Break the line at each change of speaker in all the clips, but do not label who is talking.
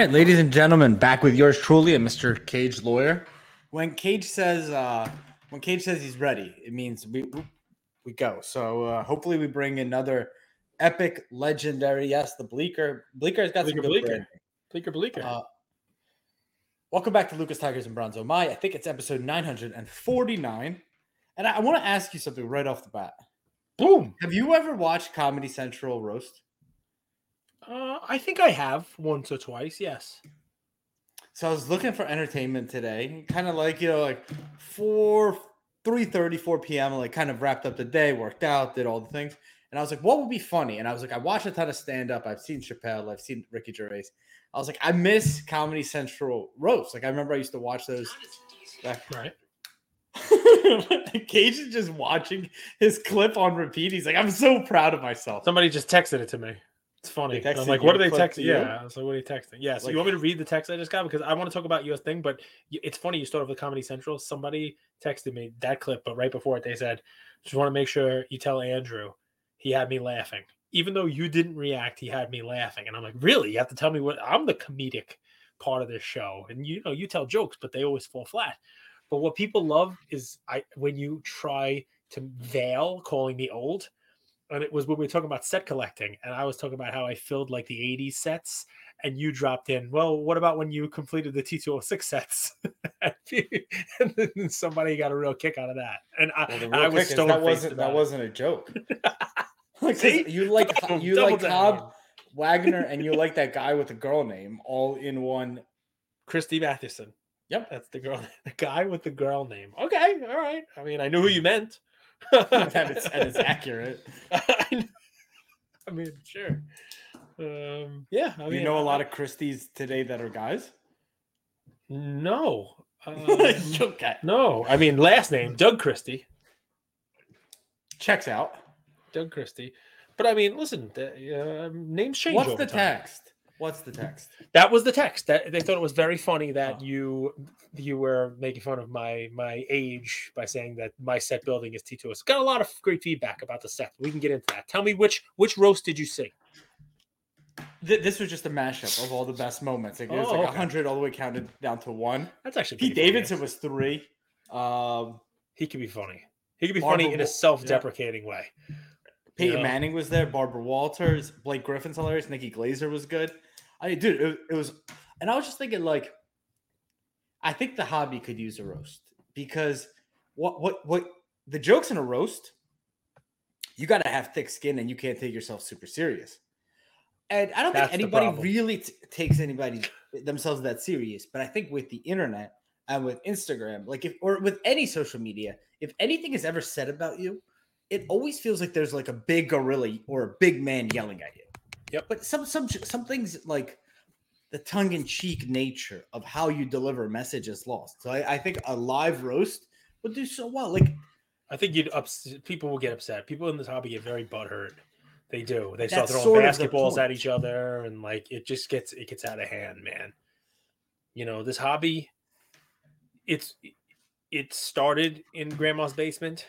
right, ladies and gentlemen, back with yours truly, and Mr. Cage Lawyer. When Cage says uh, when Cage says he's ready, it means we we go. So uh, hopefully we bring another epic, legendary. Yes, the Bleecker. Bleecker has got
Bleecker,
some good
Bleaker.
branding.
Bleecker Bleecker.
Uh, welcome back to Lucas Tigers and Bronzo Mai. I think it's episode 949. And I, I want to ask you something right off the bat.
Boom.
Have you ever watched Comedy Central roast?
Uh, I think I have once or twice. Yes.
So I was looking for entertainment today, kind of like, you know, like 4 3 4 p.m. like kind of wrapped up the day, worked out, did all the things. And I was like, what would be funny? And I was like, I watched a ton of stand-up. I've seen Chappelle, I've seen Ricky Gervais. I was like, I miss Comedy Central roast. Like I remember I used to watch those. back-
Right.
Cage is just watching his clip on repeat. He's like, I'm so proud of myself.
Somebody just texted it to me. It's funny. I'm like, what are they texting? Yeah. So what are you texting? Yeah. So
Like-
you want me to read the text I just got because I want to talk about your thing, but it's funny you start off with Comedy Central. Somebody texted me that clip, but right before it, they said, "Just want to make sure you tell Andrew he had me laughing, even though you didn't react. He had me laughing." And I'm like, "Really? You have to tell me what? I'm the comedic part of this show, and you know, you tell jokes, but they always fall flat." But what people love is I when you try to veil calling me old and it was when we were talking about set collecting, and I was talking about how I filled like the 80s sets, and you dropped in, well, what about when you completed the T206 sets? and then somebody got a real kick out of that. And I,
Well,
I was stone
that wasn't that
it.
wasn't a joke.
See?
you like
Boom,
you
double
like. Cobb Wagner and you like that guy with the girl name all in one.
Christy Mathewson.
Yep.
That's the girl, the guy with the girl name. Okay, all right. I mean, I knew who you meant.
and it's and it's accurate.
I I mean, sure. Um, yeah, I mean,
you know a lot of Christies today that are guys.
No. Um,
okay.
no, I mean last name Doug Christie.
Checks out.
Doug Christie. But I mean, listen, the, uh, names change.
What's the
time.
text? What's the text?
That was the text. That they thought it was very funny that
Oh.
you you were making fun of my my age by saying that my set building is T2S. Got a lot of great feedback about the set. We can get into that. Tell me which which roast did you see?
Th- this was just a mashup of all the best moments. Like, it was
Oh,
like
okay.
hundred all the way counted down to one.
That's actually
Pete
funny,
Davidson was three. Um,
he could be funny. He could be
Barbara
funny in a self-deprecating way.
Peyton
Yeah.
Manning was there. Barbara Walters, Blake Griffin's hilarious. Nikki Glazer was good. I dude, it, it was, and I was just thinking like, I think the hobby could use a roast because what what what the jokes in a roast, you got to have thick skin and you can't take yourself super serious. And I don't
That's
think anybody really t- takes anybody themselves that serious. But I think with the internet and with Instagram, like if or with any social media, if anything is ever said about you, it always feels like there's like a big gorilla or a big man yelling at you.
Yep.
But some some some things like the tongue-in-cheek nature of how you deliver a message is lost. So I, I think a live roast would do so well. Like
I think you'd ups- people will get upset. People in this hobby get very butthurt. They do. They start throwing
sort of the
basketballs at each other, and like it just gets it gets out of hand, man. You know this hobby. It's it started in grandma's basement.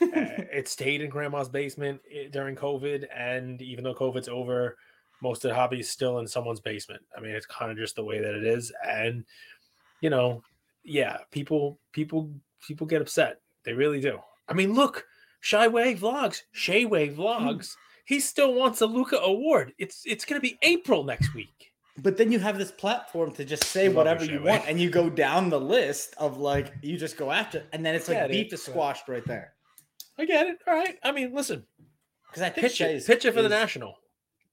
Uh, it stayed in grandma's basement eh, during COVID, and even though COVID's over, most of the hobby is still in someone's basement. I mean, it's kind of just the way that it is, and you know, yeah, people, people, people get upset. They really do. I mean, look, Shyway Vlogs, Shayway Vlogs. He still wants a Luka Award. It's it's gonna be April next week.
But then you have this platform to just say whatever you want, and you go down the list of like you just go after, and then it's like
Yeah,
beat to squashed right there.
I get it. All right. I mean, listen,
Because I think
pitch it, pitch it for the national.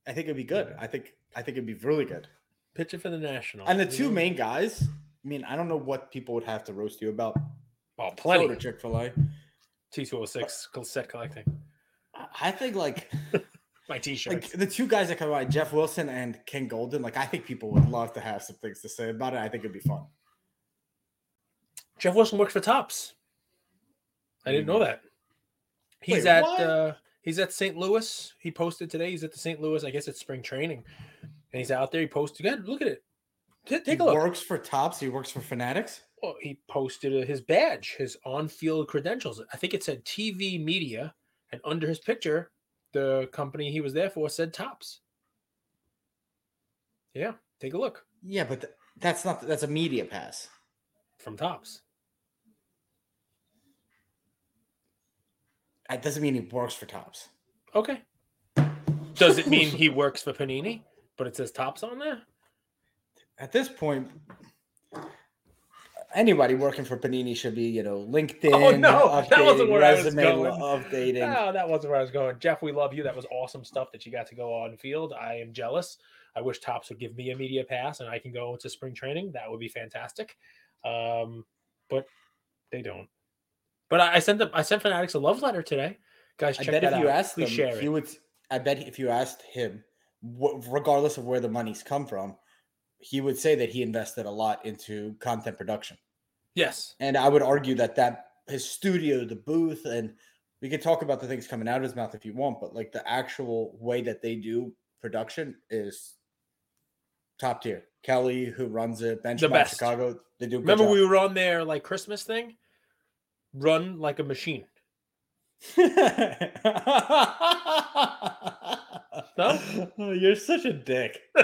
I think it'd be good. I think I think it'd be really good.
Pitch it for the national.
And the
you
two
know?
main guys, I mean, I don't know what people would have to roast you about.
oh, plenty.
Soda Chick Fil A.
T two hundred six set collecting.
I think like
My t shirt.
like the two guys that come by, Jeff Wilson and Ken Golden. Like I think people would love to have some things to say about it. I think it'd be fun.
Jeff Wilson works for Topps. I didn't know hmm. that. He's
Wait,
at uh he's at St. Louis. He posted today. He's at the St. Louis. I guess it's spring training, and he's out there. He posted. Good, look at it. Ta-
He
Take a look.
works for Topps. He works for Fanatics.
Well, he posted uh, his badge, his on-field credentials. I think it said TV Media, and under his picture, the company he was there for said Topps. Yeah, take a look.
Yeah, but th- that's not that's a media pass.
from Topps.
That doesn't mean he works for Topps.
Okay. Does it mean he works for Panini, but it says Topps on there?
At this point, anybody working for Panini should be, you know, LinkedIn.
Oh, no, that wasn't
updating,
where I was
resume
going.
updating.
No, that wasn't where I was going. Jeff, we love you. That was awesome stuff that you got to go on field. I am jealous. I wish Topps would give me a media pass and I can go into spring training. That would be fantastic. Um, but they don't. But I, I sent them. I sent Fanatics a love letter today. Guys, Check I
bet
that
if you
out.
asked
Please
him, he
it.
would. I bet if you asked him, regardless of where the money's come from, he would say that he invested a lot into content production.
Yes.
And I would argue that that his studio, the booth, and we could talk about the things coming out of his mouth if you want, but like the actual way that they do production is top tier. Kelly, who runs it, Benchmark. Chicago, they do.
Remember
job.
we were on their like Christmas thing? Run like a machine.
no, you're such a dick.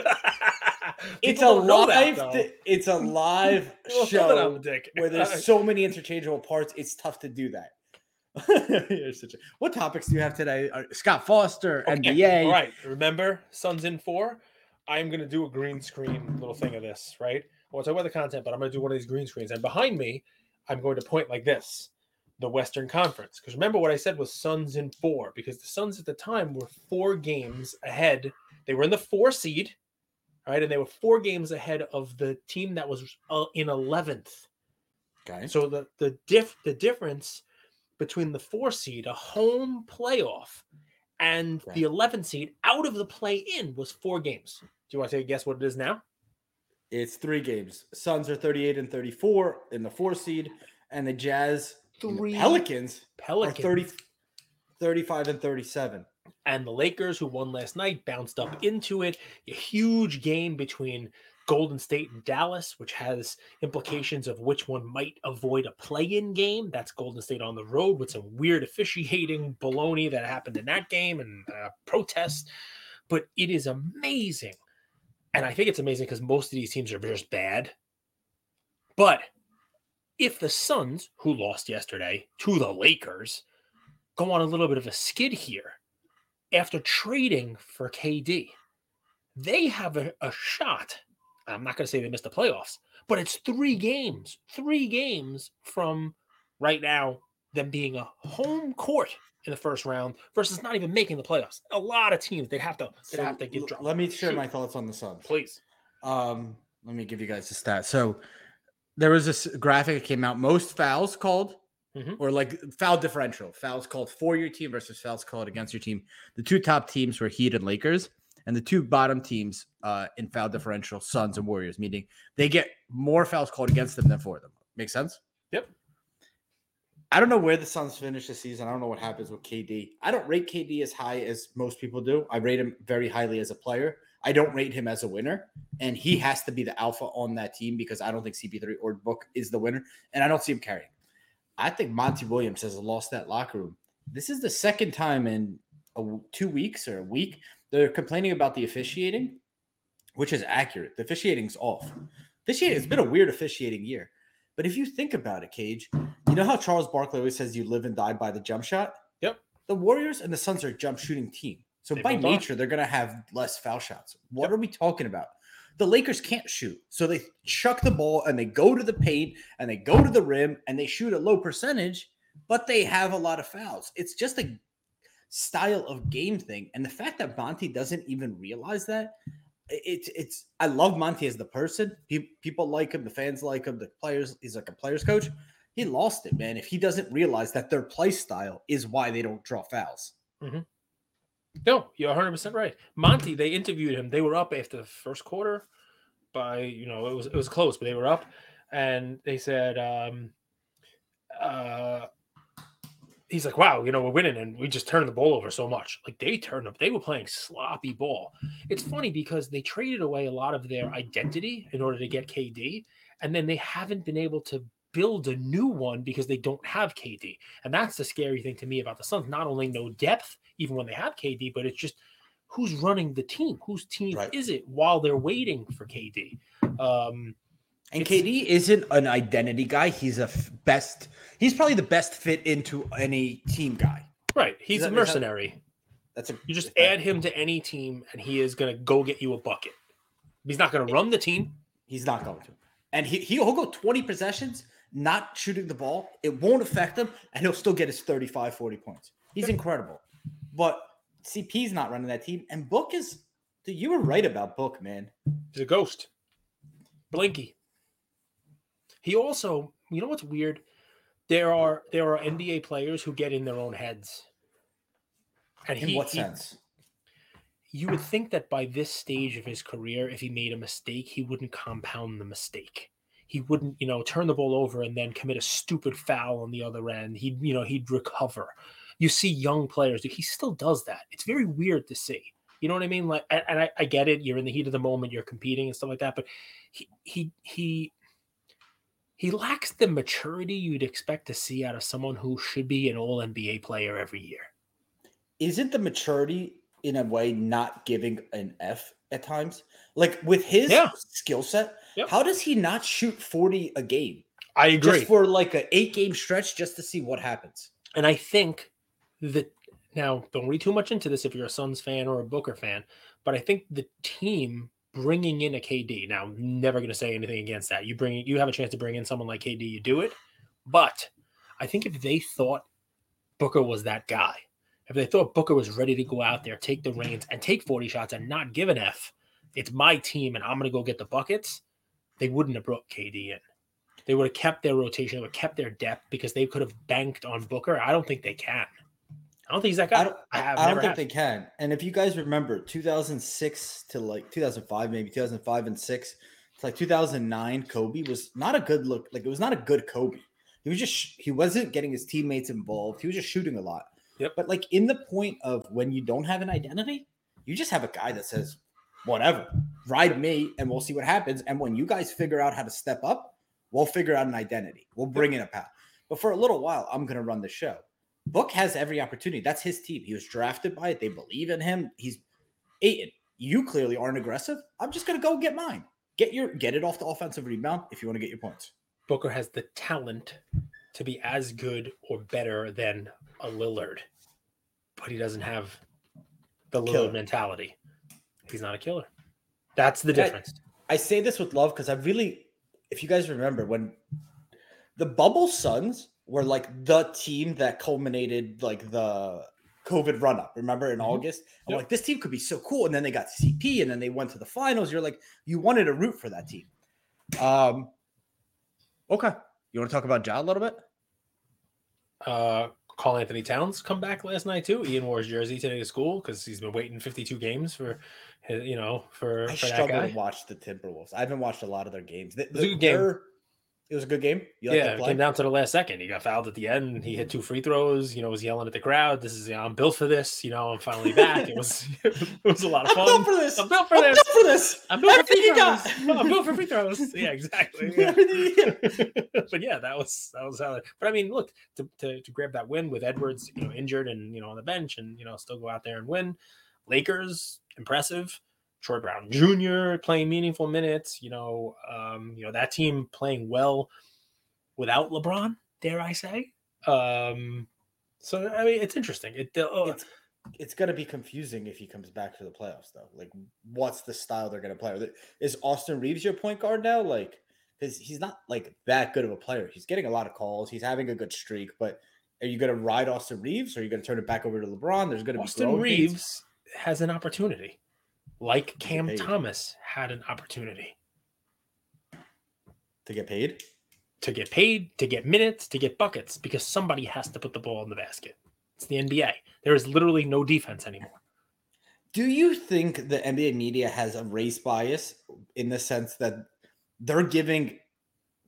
It's a
People that,
live. it's a live
People I'm a
show
dick.
where there's so many interchangeable parts. It's tough to do that. You're such a, what topics do you have today? Uh, Scott Foster,
Okay,
NBA.
All right. Remember, Suns in four. I'm going to do a green screen little thing of this, right? I want to talk about the content, but I'm going to do one of these green screens. And behind me, I'm going to point like this the Western Conference. Because remember what I said was Suns in four, because the Suns at the time were four games ahead. They were in the four seed, right? And they were four games ahead of the team that was uh, in 11th.
Okay.
So the the diff the difference between the four seed, a home playoff, and
Right.
the 11 seed out of the play in was four games. Do you want to take a guess what it is now?
It's three games. Suns are 38 and 34 in the four seed, and the Jazz
Three
Pelicans
Pelicans
are 30, 35 and 37.
and the Lakers, who won last night, bounced up into it. A huge game between Golden State and Dallas, which has implications of which one might avoid a play-in game. That's Golden State on the road with some weird officiating baloney that happened in that game and uh, protests. But it is amazing, and I think it's amazing because most of these teams are just bad. But if the Suns, who lost yesterday to the Lakers, go on a little bit of a skid here after trading for KD, they have a, a shot. I'm not going to say they missed the playoffs, but it's three games, three games from right now them being a home court in the first round versus not even making the playoffs. A lot of teams they'd have to they'd
So
have to get dropped.
let me share
Shoot.
my thoughts on the Suns.
please.
Um, let me give you guys a stat. So there was this graphic that came out. Most fouls called,
Mhm.
or like foul differential, fouls called for your team versus fouls called against your team. The two top teams were Heat and Lakers, and the two bottom teams uh, in foul differential, Suns and Warriors. Meaning they get more fouls called against them than for them. Make sense?
Yep.
I don't know where the Suns finish this season. I don't know what happens with KD. I don't rate KD as high as most people do. I rate him very highly as a player. I don't rate him as a winner, and he has to be the alpha on that team because I don't think CP3 or Book is the winner, and I don't see him carrying. I think Monty Williams has lost that locker room. This is the second time in a two weeks or a week they're complaining about the officiating, which is accurate. The officiating's off. Officiating, it's been a weird officiating year. But if you think about it, Cage, you know how Charles Barkley always says you live and die by the jump shot?
Yep.
The Warriors and the Suns are a jump shooting team. So
They
by nature, they're going to have less foul shots. What
Yep.
are we talking about? The Lakers can't shoot. So they chuck the ball and they go to the paint and they go to the rim and they shoot a low percentage, but they have a lot of fouls. It's just a style of game thing. And the fact that Monty doesn't even realize that, it's it's I love Monty as the person. Pe- people like him, the fans like him, the players, he's like a player's coach. He lost it, man. If he doesn't realize that their play style is why they don't draw fouls. Mm-hmm.
No, you're 100 percent right. Monty, they interviewed him. They were up after the first quarter by you know it was it was close, but they were up, and they said, um, uh, he's like, wow, you know we're winning, and we just turned the ball over so much. Like they turned up, they were playing sloppy ball. It's funny because they traded away a lot of their identity in order to get KD, and then they haven't been able to build a new one because they don't have KD. And that's the scary thing to me about the Suns. Not only no depth, even when they have KD, but it's just who's running the team? Whose team
Right.
is it while they're waiting for KD? Um,
And KD isn't an identity guy. He's a f- best. He's probably the best fit into any team guy.
right, he's
that-
a
is that-
mercenary.
That's a
You just
is that-
add him to any team, and he is going to go get you a bucket. He's not going to run the team.
He's not going to. And he, he'll go 20 possessions, not shooting the ball. It won't affect him, and he'll still get his 35, 40 points. He's incredible. But CP's not running that team. And Book is, dude, you were right about Book, man.
He's a ghost. Blinky. He also, you know what's weird? There are there are NBA players who get in their own heads. And
In
he,
what
he-
sense?
you would think that by this stage of his career, if he made a mistake, he wouldn't compound the mistake. He wouldn't, you know, turn the ball over and then commit a stupid foul on the other end. He'd, you know, he'd recover. You see young players, he still does that. It's very weird to see. You know what I mean? Like, and, I, I get it. You're in the heat of the moment. You're competing and stuff like that. But he, he, he, he lacks the maturity you'd expect to see out of someone who should be an All NBA player every year.
Isn't the maturity in a way not giving an F at times? Like with his
Yeah.
skill set,
Yep.
how does he not shoot 40 a game?
I agree.
Just for like an eight game stretch just to see what happens.
And I think that now don't read too much into this if you're a Suns fan or a Booker fan, but I think the team bringing in a KD. Now, I'm never going to say anything against that. You bring you have a chance to bring in someone like KD, you do it. But I think if they thought Booker was that guy, if they thought Booker was ready to go out there, take the reins, and take 40 shots and not give an F, it's my team and I'm going to go get the buckets, they wouldn't have brought KD in. They would have kept their rotation, they would have kept their depth because they could have banked on Booker. I don't think they can. I don't think he's that guy.
I don't, I, I don't think they can. And if you guys remember 2006 to like 2005, maybe 2005 and six, to like 2009, Kobe was not a good look. Like it was not a good Kobe. He was just, he wasn't getting his teammates involved. He was just shooting a lot.
Yep.
But like in the point of when you don't have an identity, you just have a guy that says, whatever, ride me and we'll see what happens. And when you guys figure out how to step up, we'll figure out an identity. We'll bring in a path. But for a little while, I'm going to run the show. Book has every opportunity. That's his team. He was drafted by it. They believe in him. He's Aiton. You clearly aren't aggressive. I'm just going to go get mine. Get your get it off the offensive rebound if you want to get your points.
Booker has the talent to be as good or better than a Lillard, but he doesn't have the Lillard
Killer.
mentality. He's not a killer. That's the
And I-
difference.
I say this with love because I really, if you guys remember when the Bubble Suns were like the team that culminated like the COVID run up. Remember in
Mhm.
August, I'm
Yep.
like, this team could be so cool. And then they got CP, and then they went to the finals. You're like, you wanted to root for that team. Um, okay, you want to talk about Ja a little bit?
Uh, Karl-Anthony Towns come back last night too. Ian wore his jersey today to school because he's been waiting 52 games for, his, you know, for,
I
for that
struggle
guy.
to watch the Timberwolves. I haven't watched a lot of their games.
Was a good game.
They're- It was a good game. You
yeah,
that
it came down to the last second. He got fouled at the end. He hit two free throws. You know, was yelling at the crowd. This is, you know, I'm built for this. You know, I'm finally back. It was, it was a lot of fun.
I'm built for this.
I'm built for
I'm
this.
built for this.
I'm built for free
you
throws.
got.
No, I'm built for free throws. Yeah, exactly. yeah.
Everything you got.
but yeah, that was that was how. It, but I mean, look to, to to grab that win with Edwards, you know, injured and you know on the bench, and you know still go out there and win. Lakers impressive. Troy Brown Jr. playing meaningful minutes. You know, um, you know that team playing well without LeBron. Dare I say? Um, so I mean, it's interesting. It uh,
It's it's gonna be confusing if he comes back to the playoffs though. Like, what's the style they're gonna play? Are Is Austin Reaves your point guard now? Like, because he's not like that good of a player. He's getting a lot of calls. He's having a good streak, but are you gonna ride Austin Reaves or are you gonna turn it back over to LeBron? There's gonna be
Austin. Reaves has an opportunity, like Cam. Thomas had an opportunity.
to get paid.
to get paid, to get minutes, to get buckets, because somebody has to put the ball in the basket. It's the NBA. There is literally no defense anymore.
Do you think the NBA media has a race bias in the sense that they're giving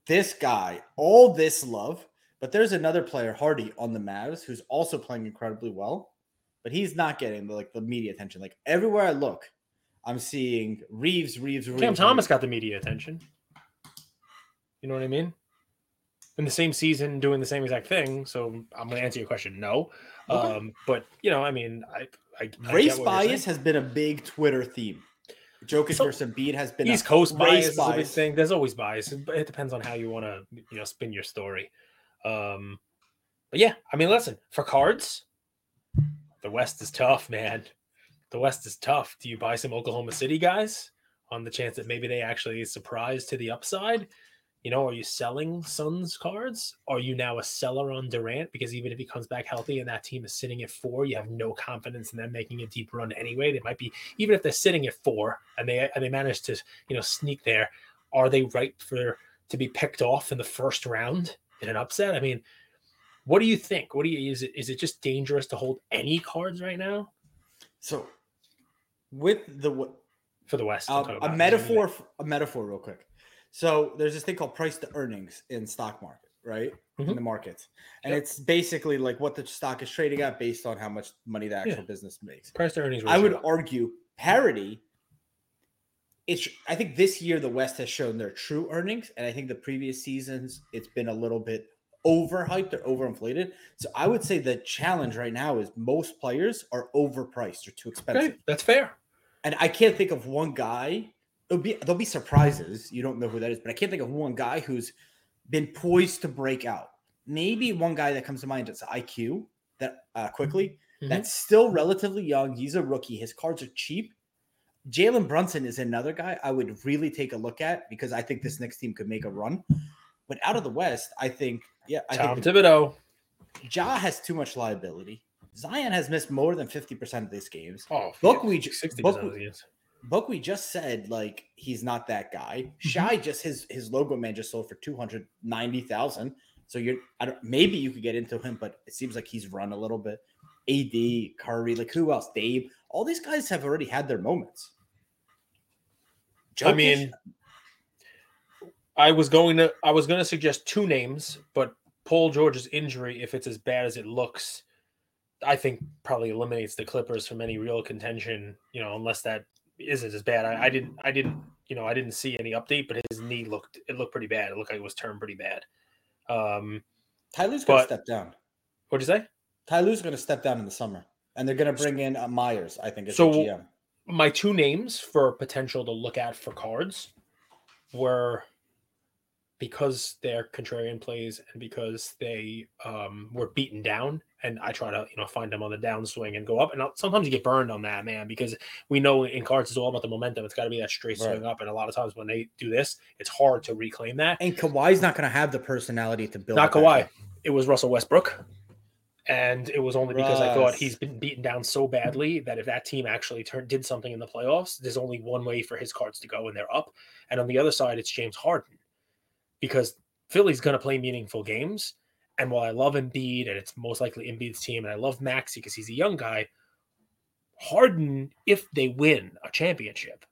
this guy all this love, but there's another player, Hardy, on the Mavs who's also playing incredibly well, but he's not getting the like the media attention. Like everywhere I look, I'm seeing Reaves, Reaves, Reaves.
Cam Thomas got the media attention. You know what I mean? In the same season, doing the same exact thing. So I'm going to answer your question, no.
Okay.
Um, but you know, I mean, I, I, I
race bias has been a big Twitter theme. Jokic
So-
versus Embiid has been a
East Coast
race
bias is a big thing. There's always bias. but It depends on how you want to, you know, spin your story. Um, but yeah, I mean, listen, for cards, the West is tough, man. The West is tough. Do you buy some Oklahoma City guys on the chance that maybe they actually surprise to the upside? You know, are you selling Suns cards? Are you now a seller on Durant? Because even if he comes back healthy and that team is sitting at four, you have no confidence in them making a deep run anyway. They might be even if they're sitting at four and they and they manage to you know sneak there, are they ripe for to be picked off in the first round in an upset? I mean, what do you think? What do you is it is it just dangerous to hold any cards right now
So, with the
for the West?
Uh, a metaphor, a metaphor, real quick. So there's this thing called price to earnings in stock market, right? In
Mhm.
the markets, and
Yep.
it's basically like what the stock is trading at based on how much money the actual
Yeah.
business makes.
price to earnings.
I would argue parity. It's. I think this year the West has shown their true earnings, and I think the previous seasons it's been a little bit overhyped or overinflated. So I would say the challenge right now is most players are overpriced or too expensive.
okay, that's fair.
And I can't think of one guy. It'll be there'll be surprises. You don't know who that is, but I can't think of one guy who's been poised to break out. Maybe one guy that comes to mind is IQ that uh, quickly
Mhm.
that's still relatively young. He's a rookie. His cards are cheap. Jalen Brunson is another guy I would really take a look at because I think this next team could make a run. But out of the West, I think yeah, I
Tom
think the,
Thibodeau.
Ja has too much liability. Zion has missed more than fifty percent of these games.
Oh,
Book we ju-
sixty
Book
of
we-
games.
Book we just said like he's not that guy.
Mm-hmm.
Shy just his his logo man just sold for two hundred ninety thousand. So you're I don't maybe you could get into him, but it seems like he's run a little bit. AD, Curry, like who else? Dave. All these guys have already had their moments.
I mean, I was going to I was going to suggest two names, but Paul George's injury, if it's as bad as it looks, I think probably eliminates the Clippers from any real contention. You know, unless that isn't as bad. I, I didn't I didn't you know I didn't see any update, but his knee looked it looked pretty bad. It looked like it was turned pretty bad. Um,
Tyler's gonna step down.
what'd you say?
Tyler's gonna step down in the summer. And they're gonna bring in uh, Myers, I think, as
So-
GM.
my two names for potential to look at for cards were because they're contrarian plays and because they um, were beaten down and i try to you know find them on the downswing and go up and I'll- sometimes you get burned on that man because we know in cards it's all about the momentum it's got to be that straight swing
Right.
up and a lot of times when they do this it's hard to reclaim that
And Kawhi's not gonna have the personality to build.
not Kawhi.
up.
It was Russell Westbrook. And it was only because I thought he's been beaten down so badly that if that team actually turned did something in the playoffs, there's only one way for his cards to go, and they're up. And on the other side, it's James Harden, because Philly's going to play meaningful games. And while I love Embiid, and it's most likely Embiid's team, and I love Maxey because he's a young guy, Harden, if they win a championship,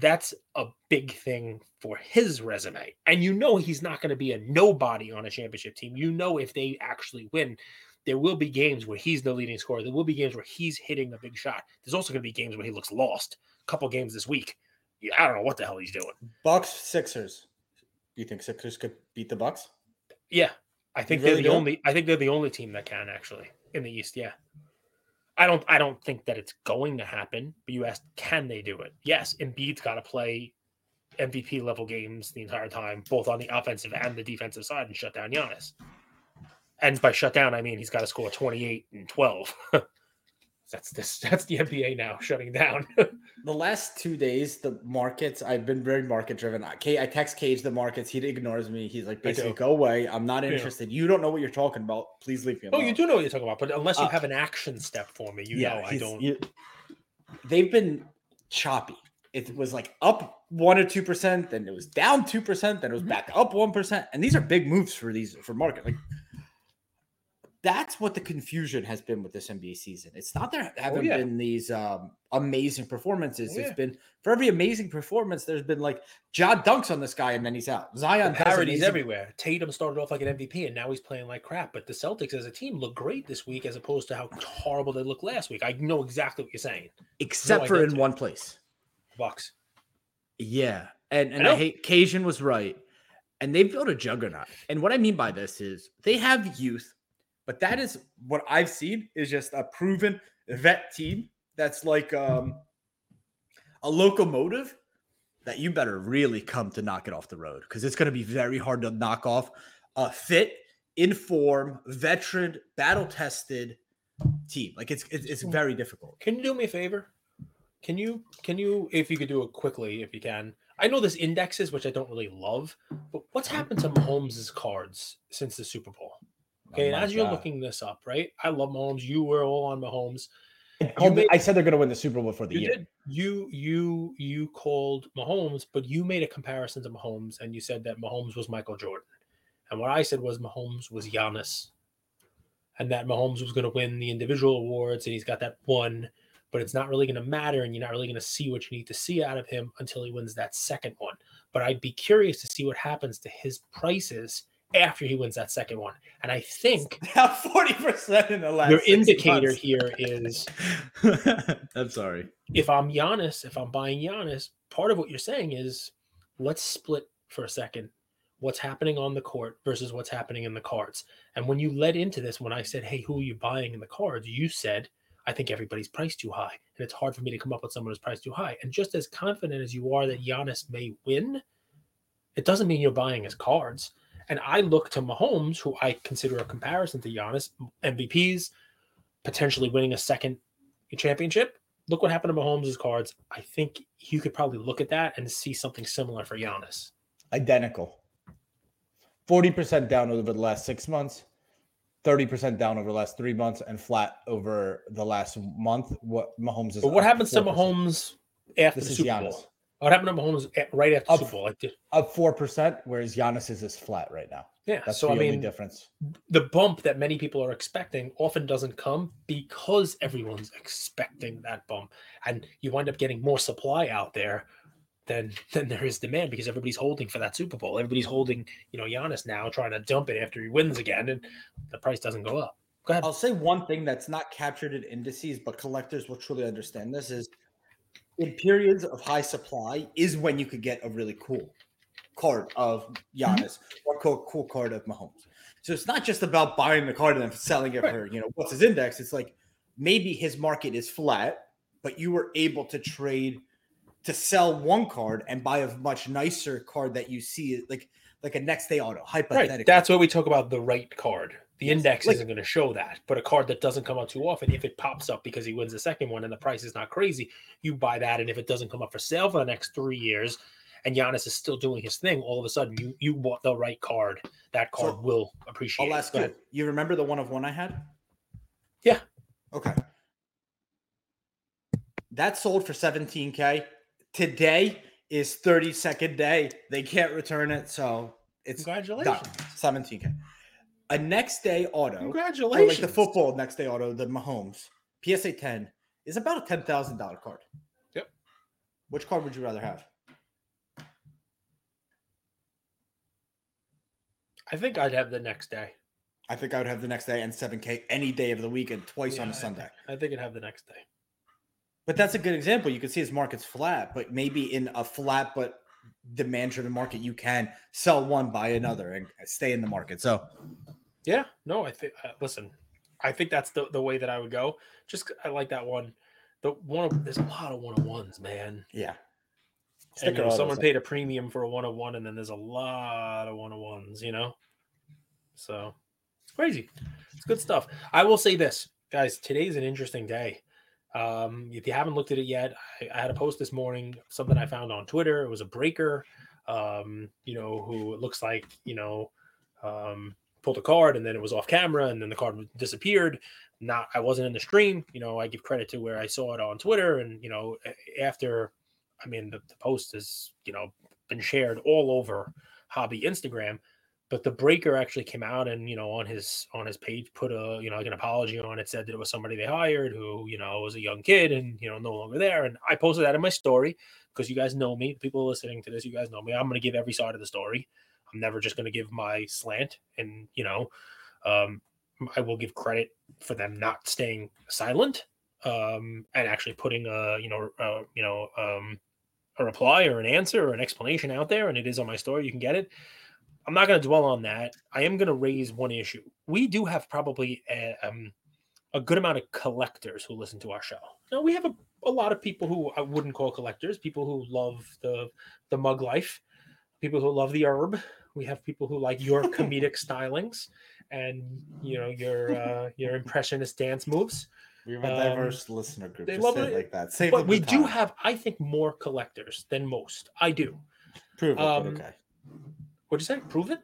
that's a big thing for his resume. And you know he's not going to be a nobody on a championship team. You know if they actually win, there will be games where he's the leading scorer. There will be games where he's hitting a big shot. There's also going to be games where he looks lost. A couple games this week. I don't know what the hell he's doing.
Bucks, Sixers. You think Sixers could beat the Bucks?
Yeah, I think
really
they're the
do?
only. I think they're the only team that can actually in the East. Yeah, I don't. I don't think that it's going to happen. But you asked, can they do it? Yes, Embiid's got to play MVP level games the entire time, both on the offensive and the defensive side, and shut down Giannis. And by shut down, I mean he's got to score twenty eight and twelve. that's this. That's the NBA now shutting down.
The last two days, the markets, I've been very market driven. I, I text Cage the markets. He ignores me. He's like, basically, go away. I'm not
Yeah.
interested. You don't know what you're talking about. Please leave me alone.
oh, you do know what you're talking about, but unless you
Uh,
have an action step for me, you know I don't.
you- they've been choppy. It was like up one or two percent, then it was down two percent, then it was
Mhm.
back up one percent, and these are big moves for these for market. Like that's what the confusion has been with this NBA season. It's not there haven't
Oh, yeah.
been these um, amazing performances.
Oh,
It's
yeah.
been for every amazing performance, there's been like Ja dunks on this guy and then he's out. Zion
The parodies everywhere. Tatum started off like an MVP, and now he's playing like crap. But the Celtics as a team look great this week, as opposed to how horrible they looked last week. I know exactly what you're saying.
except for in one place.
Bucks.
Yeah, and and
know.
I, hate Cajun was right, and they built a juggernaut. And what I mean by this is they have youth, but that is what I've seen is just a proven vet team that's like um a locomotive that you better really come to knock it off the road because it's going to be very hard to knock off a fit, in form, veteran, battle tested team. Like it's it's, it's very difficult.
Can you do me a favor? Can you can you if you could do it quickly if you can? I know there's indexes which I don't really love, but what's happened to Mahomes' cards since the Super Bowl? Okay,
Oh
and as you're looking this up, right? I love Mahomes. You were all on Mahomes.
I called-
made-
I said they're going to win the Super Bowl for the
You
year.
did. You you you called Mahomes, but you made a comparison to Mahomes, and you said that Mahomes was Michael Jordan, and what I said was Mahomes was Giannis, and that Mahomes was going to win the individual awards, and he's got that one, but it's not really going to matter, and you're not really going to see what you need to see out of him until he wins that second one. But I'd be curious to see what happens to his prices after he wins that second one, and I think
Now forty percent in the last.
your indicator
months.
here is
I'm sorry.
if I'm Giannis, if I'm buying Giannis, part of what you're saying is let's split for a second what's happening on the court versus what's happening in the cards. And when you led into this, when I said, Hey, who are you buying in the cards? You said, I think everybody's priced too high. And it's hard for me to come up with someone who's priced too high. And just as confident as you are that Giannis may win, it doesn't mean you're buying his cards. And I look to Mahomes, who I consider a comparison to Giannis, MVPs, potentially winning a second championship. Look what happened to Mahomes' cards. I think you could probably look at that and see something similar for Giannis.
Identical. 40% down over the last six months, 30% down over the last three months, and flat over the last month. What Mahomes is.
But what happens to
4%.
Mahomes after
This
the
is
Super
Giannis.
Bowl? What happened to Mahomes at, right after the
Up-
Super Bowl? Like,
Up 4%, whereas Giannis is just flat right now.
yeah.
That's
so
the
I
only
mean,
difference.
the bump that many people are expecting often doesn't come because everyone's expecting that bump, and you wind up getting more supply out there than than there is demand because everybody's holding for that Super Bowl. Everybody's holding, you know, Giannis now, trying to dump it after he wins again, and the price doesn't go up. Go ahead.
I'll say one thing that's not captured in indices, but collectors will truly understand this is in periods of high supply is when you could get a really cool card of mm-hmm. Giannis or cool, cool card of Mahomes. So it's not just about buying the card and then selling it
Right.
for, you know, what's his index. It's like maybe his market is flat, but you were able to trade to sell one card and buy a much nicer card that you see like like a next day auto hypothetically.
Right. That's what we talk about the right card. The
Yes.
index
Like-
isn't going to show that, but a card that doesn't come out too often, if it pops up because he wins the second one and the price is not crazy, you buy that. And if it doesn't come up for sale for the next three years, and Giannis is still doing his thing, all of a sudden you you bought the right card. That card
So,
will appreciate.
I'll ask you. You remember the one of one I had?
Yeah.
Okay. That sold for 17k. Today is 32nd day. They can't return it, so it's done.
Congratulations.
17k. A next day auto, or
Congratulations.
like the football next day auto, the Mahomes PSA 10 is about a ten thousand dollar card.
Yep.
Which card would you rather have?
I think I'd have the next day.
I think I would have the next day and 7k any day of the week and twice on
a
a
I
Sunday.
think- I think I'd have the next day.
But that's a good example. You can see his market's flat, but maybe in a flat but demand driven market, you can sell one, buy another, and stay in the market. So
Yeah, no, I think. Uh, listen, I think that's the, the way that I would go. Just I like that one. The one of, there's a lot of one on ones, man.
yeah,
And you know, someone paid a premium for a one on one, and then there's a lot of one on ones. You know, so it's crazy. It's good stuff. I will say this, guys. Today's an interesting day. Um, if you haven't looked at it yet, I, I had a post this morning, something I found on Twitter. It was a breaker, um, you know, who it looks like, you know, um, pulled a card and then it was off camera and then the card disappeared. Not, I wasn't in the stream. You know, I give credit to where I saw it on Twitter, and you know, after, I mean, the, the post has, you know, been shared all over hobby Instagram but the breaker actually came out and you know on his on his page put a you know like an apology on it said that it was somebody they hired who you know was a young kid and you know no longer there and i posted that in my story because you guys know me people listening to this you guys know me i'm going to give every side of the story i'm never just going to give my slant and you know um i will give credit for them not staying silent um and actually putting a you know uh, you know um a reply or an answer or an explanation out there and it is on my story you can get it I'm not going to dwell on that. I am going to raise one issue. We do have probably a, um, a good amount of collectors who listen to our show. Now we have a, a lot of people who I wouldn't call collectors, people who love the the mug life, people who love the herb. We have people who like your comedic stylings and you know your uh, your impressionist dance moves.
We have a
Um,
diverse listener group.
they love
it like that. Save
But we do have, I think, more collectors than most. I do.
prove it.
um,
okay.
What'd you say? Prove it.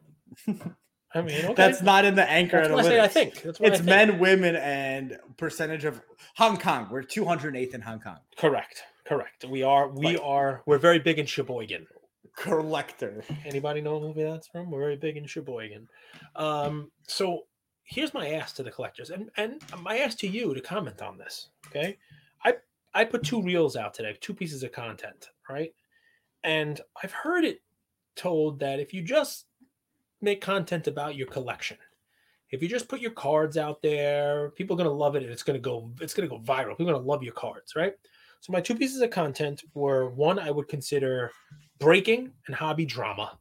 I mean, okay.
That's not in the anchor
That's what I say. I think that's what
it's
I think.
men, women, and percentage of Hong Kong. We're 208th in Hong Kong.
Correct. Correct. We are. We are. We're very big in Sheboygan.
Collector.
Anybody know who that's from? We're very big in Sheboygan. Um, so here's my ask to the collectors, and and my ask to you to comment on this. Okay, I I put two reels out today, two pieces of content, right? And I've heard it told that if you just make content about your collection, if you just put your cards out there, people are gonna love it, and it's gonna go it's gonna go viral. People are gonna love your cards, right? So my two pieces of content were one I would consider breaking and hobby drama.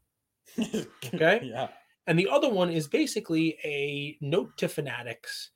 Okay.
Yeah.
And the other one is basically a note to fanatics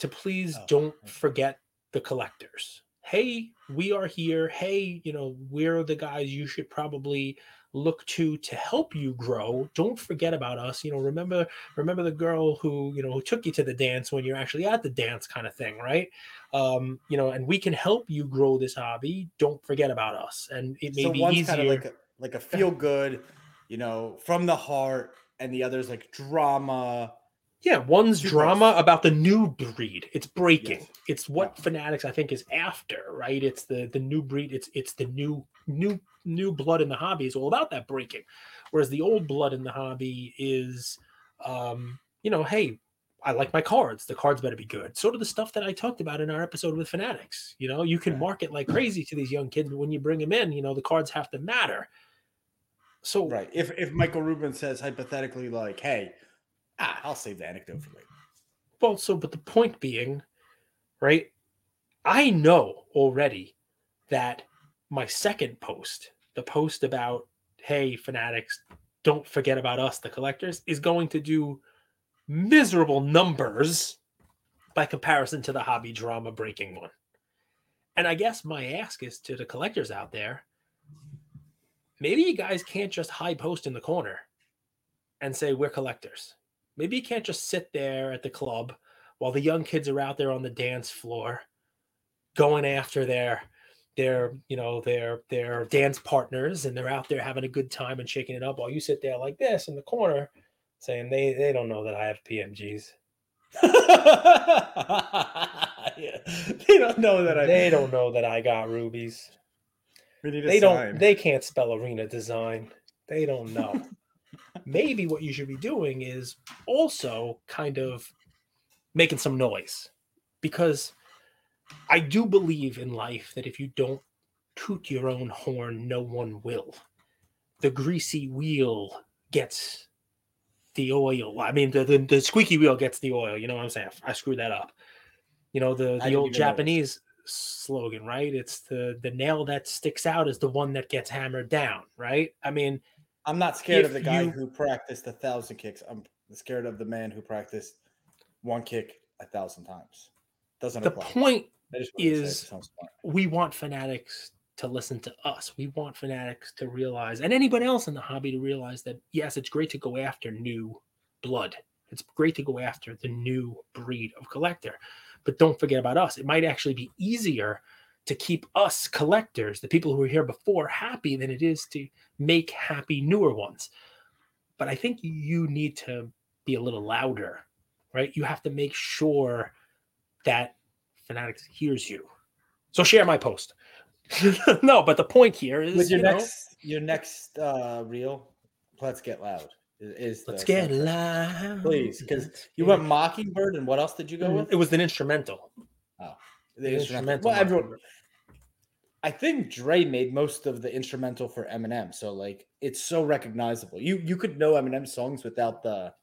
to please
Oh,
don't
okay.
forget the collectors. Hey, we are here. Hey, you know, we're the guys you should probably look to to help you grow. Don't forget about us. You know, remember remember the girl who, you know, who took you to the dance when you're actually at the dance kind of thing, right? Um, you know, and we can help you grow this hobby. Don't forget about us. And it may
so
be
one's
easier.
kind of like a like a feel good, you know, from the heart, and the other's like drama.
Yeah, one's drama about the new breed. It's breaking.
Yes.
It's what Fanatics I think is after, right? It's the the new breed. It's it's the new new new blood in the hobby is all about that breaking. Whereas the old blood in the hobby is um, you know, hey, I like my cards. The cards better be good. Sort of the stuff that I talked about in our episode with Fanatics. You know, you can market like crazy to these young kids, but when you bring them in, you know, the cards have to matter. So
Right. If if Michael Rubin says hypothetically like, hey, ah, I'll save the anecdote for later.
Well, so, but the point being, right? I know already that my second post, the post about, hey, fanatics, don't forget about us, the collectors, is going to do miserable numbers by comparison to the hobby drama breaking one. And I guess my ask is to the collectors out there maybe you guys can't just high post in the corner and say, we're collectors. Maybe you can't just sit there at the club while the young kids are out there on the dance floor going after their their you know their their dance partners and they're out there having a good time and shaking it up while you sit there like this in the corner saying they they don't know that I have PMGs.
yeah. They don't know that I
They don't know that I got rubies.
We need a
They don't they can't spell arena design. They don't know. Maybe what you should be doing is also kind of making some noise because I do believe in life that if you don't toot your own horn, no one will. The greasy wheel gets the oil. I mean, the, the, the squeaky wheel gets the oil. You know what I'm saying? I screwed that up. You know, the, the old
even notice.
Japanese slogan, right? It's the the nail that sticks out is the one that gets hammered down, right? I mean,
I'm not scared of the guy
you-
who practiced a thousand kicks. I'm scared of the man who practiced one kick a thousand times. Doesn't apply
the
apply.
point
I just wanted to say it
is-
to sound smart.
we want fanatics to listen to us. We want fanatics to realize, and anybody else in the hobby to realize that yes, it's great to go after new blood. It's great to go after the new breed of collector, but don't forget about us. It might actually be easier to keep us collectors, the people who were here before, happy than it is to make happy newer ones. But I think you need to be a little louder, right? You have to make sure that Fanatics hears you. So share my post. no, but the point here is
With your
you know,
next your next uh reel, let's get loud. Is,
let's get
soundtrack.
loud.
Please, 'cause
let's
You went Mockingbird, and what else did you go with?
It was an instrumental.
Oh, the
an
instrumental. Well, everyone, I think Dre made most of the instrumental for Eminem, so like it's so recognizable. You you could know Eminem songs without the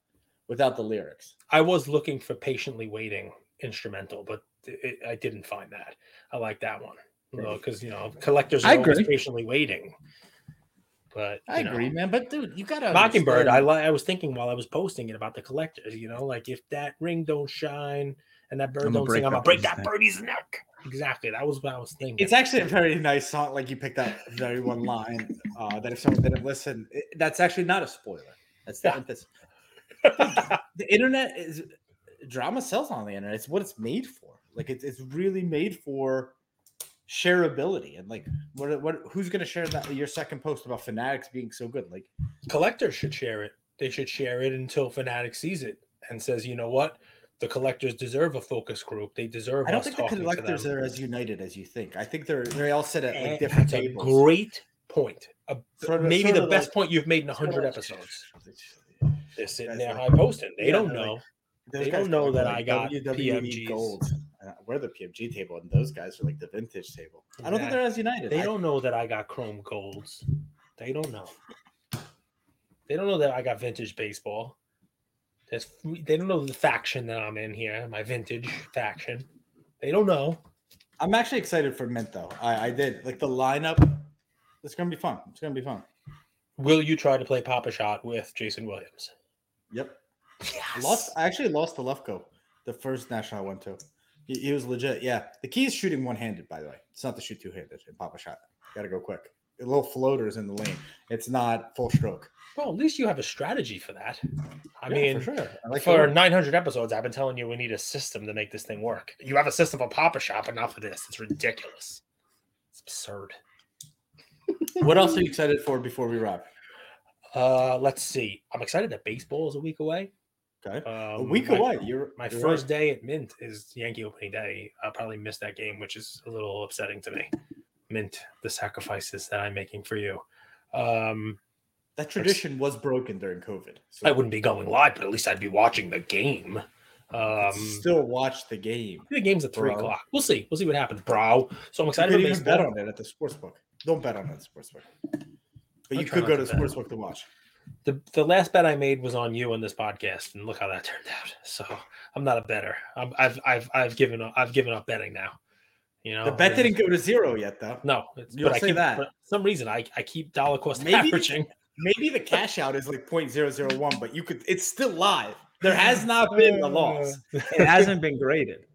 without the lyrics.
I was looking for patiently waiting instrumental, but it, I didn't find that. I like that one hmm.
Great.
because you know collectors are
I
always
agree.
patiently waiting. But
I
know,
agree, man. But dude, you gotta
Mockingbird. I li- I was thinking while I was posting it about the collectors. You know, like if that ring don't shine and that bird
I'ma
don't
break
sing, I'm gonna break that
neck.
birdie's neck. Exactly. That was what I was thinking.
It's actually a very nice song. Like you picked that very one line uh, that if someone didn't listen, it, that's actually not a spoiler. That's the
Yeah.
emphasis. The internet is drama sells on the internet. It's what it's made for. Like it's it's really made for shareability and like what what who's gonna share that your second post about fanatics being so good? Like
collectors should share it. They should share it until Fanatic sees it and says, you know what, the collectors deserve a focus group. They deserve.
I don't think the collectors are as united as you think. I think they're they all sit at like different
That's a great point. A-
Sort of-
maybe
sort
the best
like-
point you've made in a hundred episodes. They're sitting there high posting. They
Yeah,
don't know.
like-
They don't know that I got
WWE
PMGs.
gold. Uh, We're the PMG table, and those guys are like the vintage table. I don't think they're as united.
They
I-
don't know that I got chrome golds. They don't know. They don't know that I got vintage baseball. There's, they don't know the faction that I'm in here, my vintage faction. They don't know.
I'm actually excited for Mint though. I, I did like the lineup. It's gonna be fun. It's gonna be fun.
Will you try to play Pop-A-Shot with Jason Williams?
Yep. I
Yes.
lost. I actually lost to Lefko, the first national I went to. He, he was legit. Yeah. The key is shooting one handed. By the way, it's not to shoot two handed in Pop-A-Shot. Got to go quick. A little floaters in the lane. It's not full stroke.
Well, at least you have a strategy for that. I
Yeah,
mean,
for sure. I like
for 900 episodes, I've been telling you we need a system to make this thing work. You have a system for Pop-A-Shot, but not for this. It's ridiculous. It's absurd.
what else are you excited for before we wrap?
Uh, let's see. I'm excited that baseball is a week away.
Okay.
Um,
a week
my-
away. You're
My
you're
first
right.
day at Mint is Yankee opening day. I'll probably miss that game, which is a little upsetting to me. Mint, the sacrifices that I'm making for you. Um,
That tradition was broken during COVID. So
I wouldn't be going live, but at least I'd be watching the game.
you
Um,
still watch the game.
the game's at three
Bro.
o'clock. We'll see. We'll see what happens, bro. So I'm
You
excited
could
for
even bet on it at the sports book. Don't bet on it at the sports book. But
I'll
you could go to
to
sports book to watch.
The the last bet I made was on you on this podcast, and look how that turned out. So I'm not a better. I'm, I've I've I've given up. I've given up betting now. You know,
The bet didn't go to zero yet, though.
No, it's,
You don't
but I
say
keep
that.
for some reason I, I keep dollar cost
Maybe-
averaging.
Maybe the cash out is like 0.001, but you could it's still live. There has not been a loss. It hasn't been graded.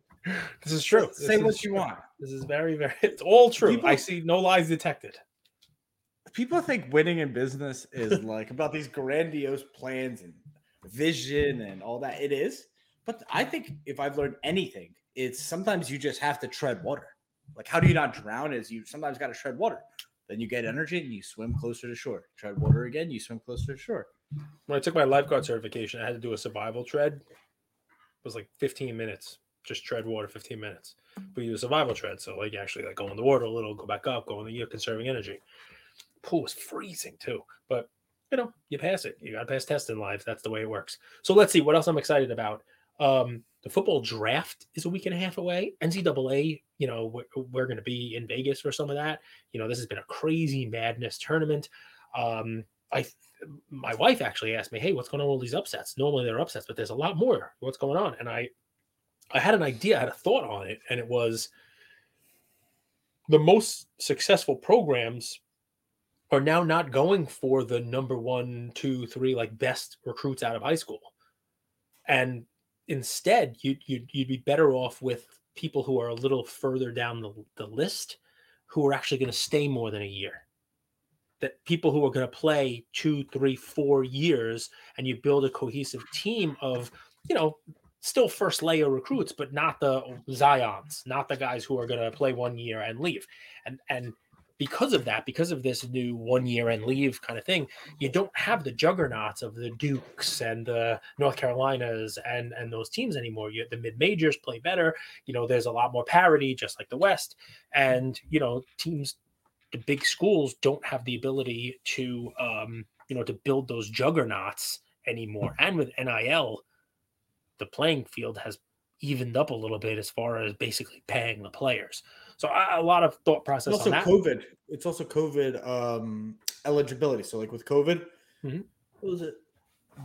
This is true.
Say
This
what
is
you want.
This is very very. It's all true.
People-
I see no lies detected.
People think winning in business is like about these grandiose plans and vision and all that. It is. But I think if I've learned anything, it's sometimes you just have to tread water. Like, how do you not drown? Is you sometimes got to tread water. Then you get energy and you swim closer to shore. Tread water again, you swim closer to shore.
When I took my lifeguard certification, I had to do a survival tread. It was like 15 minutes. Just tread water 15 minutes. But you do a survival tread. So like actually like go in the water a little, go back up, go in the you're conserving energy. Pool was freezing too. But you know, you pass it. You gotta pass tests in life. That's the way it works. So let's see what else I'm excited about. Um, the football draft is a week and a half away. NCAA, you know, we're, we're going to be in Vegas for some of that. You know, this has been a crazy madness tournament. Um, I, my wife actually asked me, "Hey, what's going on with all these upsets? Normally they're upsets, but there's a lot more. What's going on?" And I, I had an idea, I had a thought on it, and it was the most successful programs are now not going for the number one, two, three, like best recruits out of high school, and instead you'd you'd, you'd be better off with people who are a little further down the, the list, who are actually going to stay more than a year. That people who are going to play two, three, four years, and you build a cohesive team of, you know, still first layer recruits, but not the Zions, not the guys who are going to play one year and leave. And and because of that, because of this new one year and leave kind of thing, you don't have the juggernauts of the Dukes and the North Carolinas and and those teams anymore. You the mid majors play better. You know, there's a lot more parity, just like the West, and you know teams. The big schools don't have the ability to, um, you know, to build those juggernauts anymore. And with NIL, the playing field has evened up a little bit as far as basically paying the players. So a, a lot of thought process It's also.
COVID. It's also COVID um, eligibility. So like with COVID,
Mhm.
what was it?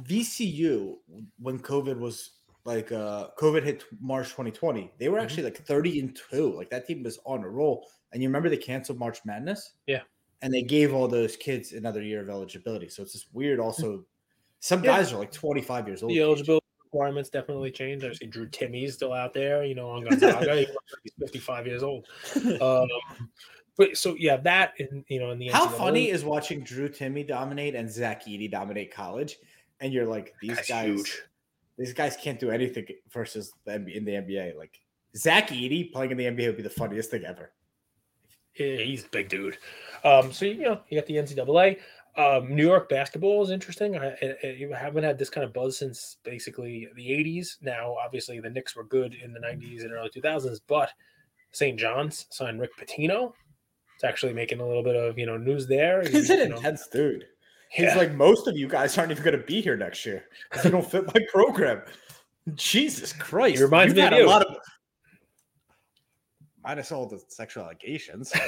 VCU when COVID was like uh COVID hit March 2020, they were
Mhm.
actually like 30 and 2. Like that team was on a roll. And you remember they canceled March Madness?
Yeah.
and they gave all those kids another year of eligibility. So it's just weird. Also, some
Yeah.
guys are like 25 years old.
The eligibility requirements definitely changed. I see Drew Timme's still out there, you know, on Gonzaga. He looks like he's 55 years old. Um, but so yeah, that and you know, in the
How
NCAA
funny is watching Drew Timme dominate and Zach Edey dominate college, and you're like, these guys,
huge.
these guys can't do anything versus the NBA in the NBA. Like Zach Edey playing in the NBA would be the funniest thing ever.
Yeah, he's a big dude. Um, so you know, you got the NCAA. Um, New York basketball is interesting. I, I, I haven't had this kind of buzz since basically the '80s. Now, obviously, the Knicks were good in the '90s and early 2000s, but St. John's signed Rick Pitino. It's actually making a little bit of you know news there.
He's an intense dude. He's
yeah.
like most of you guys aren't even going to be here next year. 'cause You don't fit my program. Jesus Christ!
He reminds
You've
me of
had a
you.
lot of minus all the sexual allegations.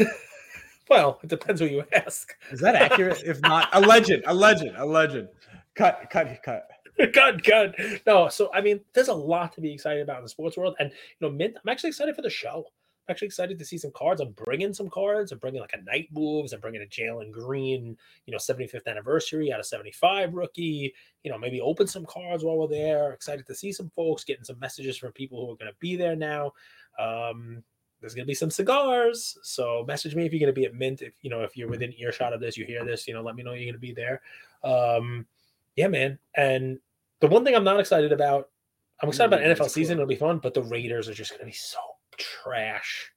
well, it depends who you ask.
Is that accurate? if not, a legend, a legend, a legend. Cut, cut, cut.
God, God, no. So I mean, there's a lot to be excited about in the sports world, and you know, Mint. I'm actually excited for the show. I'm actually excited to see some cards. I'm bringing some cards. I'm bringing like a night moves. I'm bringing a Jalen Green, you know, 75th anniversary out of 75 rookie. You know, maybe open some cards while we're there. Excited to see some folks, getting some messages from people who are going to be there now. Um, there's going to be some cigars, so message me if you're going to be at Mint. If you know if you're within earshot of this, you hear this, you know, let me know you're going to be there. Um, yeah, man. And the one thing I'm not excited about, I'm excited about
Mm,
NFL season.
cool.
It'll be fun, but the Raiders are just going to be so trash.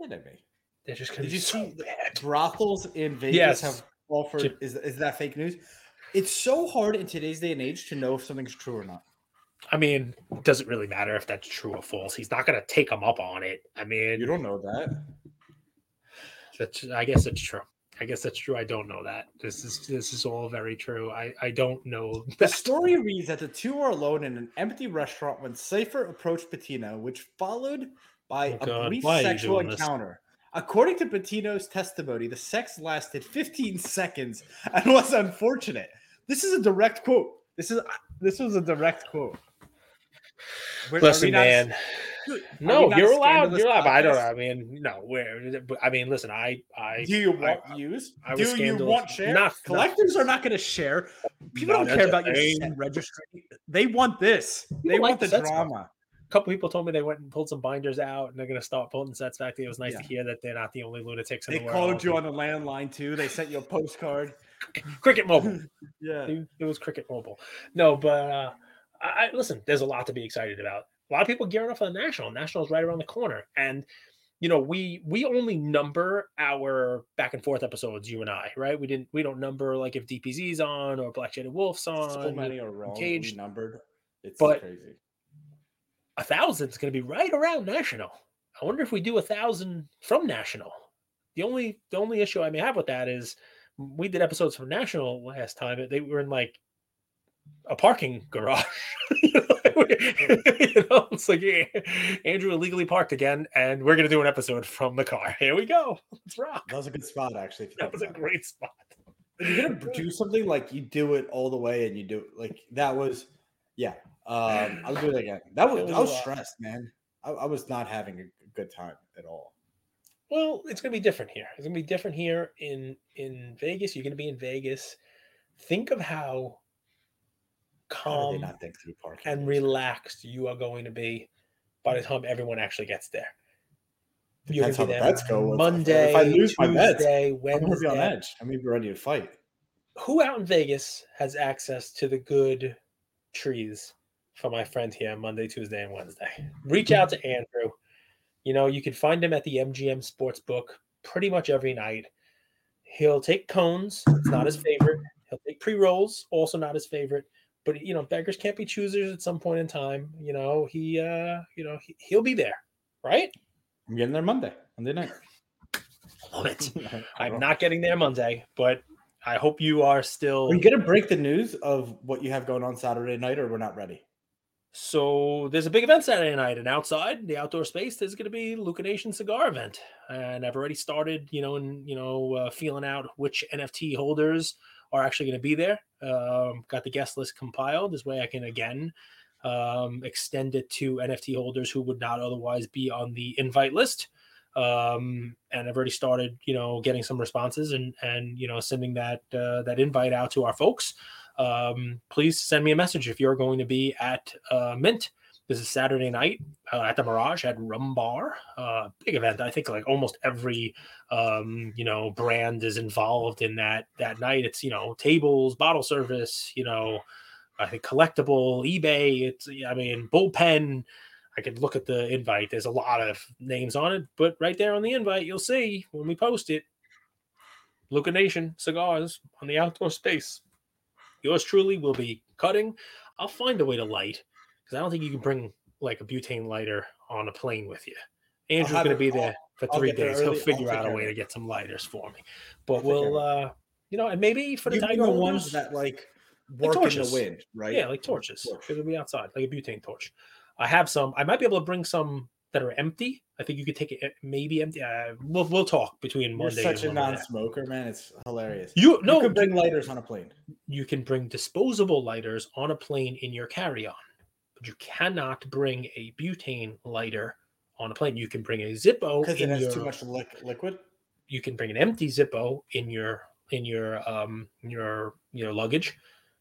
Kidding me.
They're just going to be
you
so
see
bad.
brothels in Vegas
Yes.
have offered? Is is that fake news? It's so hard in today's day and age to know if something's true or not.
I mean, doesn't really matter if that's true or false? He's not going to take him up on it. I mean,
You don't know that.
That's, I guess it's true. I guess that's true. I don't know that. This is this is all very true. I I don't know.
The story reads that the two were alone in an empty restaurant when Sypher approached Pitino, which followed by
Oh,
a
God.
brief
Why
sexual
doing this?
encounter. According to Pitino's testimony, the sex lasted 15 seconds and was unfortunate. This is a direct quote.
This is this was a direct quote. We're- are we
Listen,
not-
man.
Dude,
No,
not
you're allowed. You're allowed. I don't.
podcast?
I mean, no. Where? I mean, listen. I. I.
Do you
I-
want views?
I
Do you
scandalous.
want share?
Not-
Collectors are not going to share. People don't care about your
thing.
set registry. They want this. They
People like
want
the
the drama.
A couple people told me they went and pulled some binders out, and they're going to start pulling sets back. It was nice to hear that they're not the only lunatics in
They
the world.
called you on the landline too. They sent you a postcard.
Cricket Mobile.
Yeah.
it, it was Cricket Mobile. No, but uh, I, listen. There's a lot to be excited about. A lot of people gearing up for the national. National's right around the corner, and you know we we only number our back and forth episodes. You and I, right? We didn't. We don't number like if DPZ's on or Black Shaded Wolf's on.
So many are wrong.
Caged.
numbered. It's
But-
crazy.
A thousand is going to be right around national. I wonder if we do a thousand from national. The only the only issue I may have with that is we did episodes from national last time. They were in like a parking garage. you know, it's like yeah, Andrew illegally parked again, and we're gonna do an episode from the car. Here we go. Let's rock.
That was a good spot, actually.
That was a
it.
great spot.
If you're gonna do something like you do it all the way, and you do like that was, yeah. Um, I'll do it again. That was,
It was
I was stressed, man. I, I was not having a good time at all.
Well, it's gonna be different here. It's gonna be different here in in Vegas. You're gonna be in Vegas. Think of how calm
they not think through parking?
and relaxed you are going to be by the time everyone actually gets there. You're
Depends how the bets go.
Monday,
if I lose my bets,
Tuesday,
I'm gonna be on edge. I'm gonna be ready to fight.
Who out in Vegas has access to the good trees for my friend here Monday, Tuesday, and Wednesday? Reach out to Andrew. You know, you can find him at the MGM Sportsbook pretty much every night. He'll take cones. It's not his favorite. He'll take pre rolls. Also not his favorite. But you know, beggars can't be choosers at some point in time. You know, he, uh, you know, he, he'll be there, right?
I'm getting there Monday, Monday night.
Love it. I'm
don't-
getting there Monday, but I hope you are still.
We're you gonna break the news of what you have going on Saturday night, or we're not ready?
So there's a big event Saturday night, and outside the outdoor space, there's going to be Luka Nation cigar event, and I've already started, you know, and you know, uh, feeling out which NFT holders are actually going to be there. Um, got the guest list compiled. This way, I can again um, extend it to NFT holders who would not otherwise be on the invite list. um, and I've already started, you know, getting some responses and and you know sending that uh, that invite out to our folks. Um, please send me a message if you're going to be at uh, Mint. This is Saturday night uh, at the Mirage at Rhumbar. Uh, big event. I think like almost every um, you know brand is involved in that that night. It's you know tables, bottle service, you know, I think collectible, eBay. It's I mean bullpen. I could look at the invite. There's a lot of names on it, but right there on the invite, you'll see when we post it, Luka Nation cigars on the outdoor space. Yours truly will be cutting. I'll find a way to light because I don't think you can bring like a butane lighter on a plane with you. Andrew's going to be there
I'll-
for three days. He'll
early. I'll
figure out a way to get some lighters for me.
I'll
But we'll, uh, you know, and maybe for the
the ones that like work in
torches.
the wind, right?
yeah, like torches.
Torch.
It'll be outside, like a butane torch. I have some. I might be able to bring some that are empty. I think you could take it maybe empty. Uh, we'll we'll talk between
You're
Monday
such a non-smoker, man. It's hilarious.
You no,
you could bring lighters on a plane.
you can bring disposable lighters on a plane in your carry-on, you cannot bring a butane lighter on a plane. You can bring a Zippo
because it has
your.
too much liq- liquid.
You can bring an empty Zippo in your in your um your your luggage.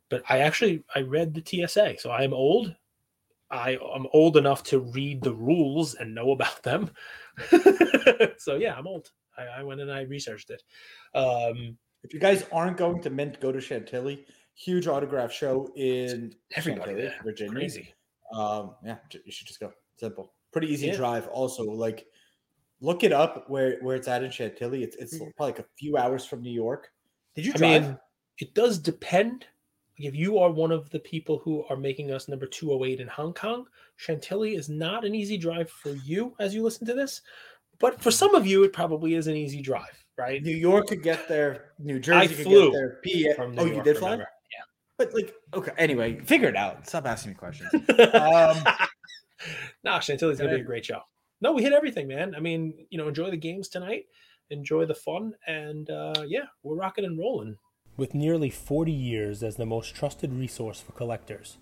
But I actually I read the TSA, so I am old. I am old enough to read the rules and know about them. so yeah, I'm old. I, I went and I researched it. Um,
If you guys aren't going to Mint, go to Chantilly. Huge autograph show in
everybody
Chantilly, Virginia.
crazy.
Um, yeah, you should just go. Simple, pretty easy
Yeah.
drive. Also, like, look it up where where it's at in Chantilly. It's it's
Mhm.
probably like a few hours from New York. Did you
I
drive?
mean, it does depend. If you are one of the people who are making us number 208 in Hong Kong, Chantilly is not an easy drive for you as you listen to this. But for some of you, it probably is an easy drive, right?
New York could get there. New Jersey could
flew
get there. PA.
From New
oh, you did fly?
remember?
But like, okay. Anyway, figure it out. Stop asking me questions.
Yeah.
Um,
nah, Chantilly's gonna be a great show. No, we hit everything, man. I mean, you know, enjoy the games tonight, enjoy the fun, and uh, yeah, we're rocking and rolling. With nearly 40 years as the most trusted resource for collectors,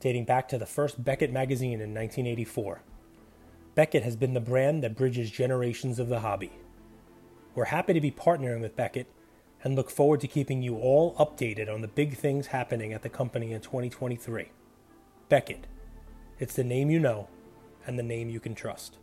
dating back to the first Beckett magazine in 1984, Beckett has been the brand that bridges generations of the hobby. We're happy to be partnering with Beckett and look forward to keeping you all updated on the big things happening at the company in 2023. Beckett. It's the name you know and the name you can trust.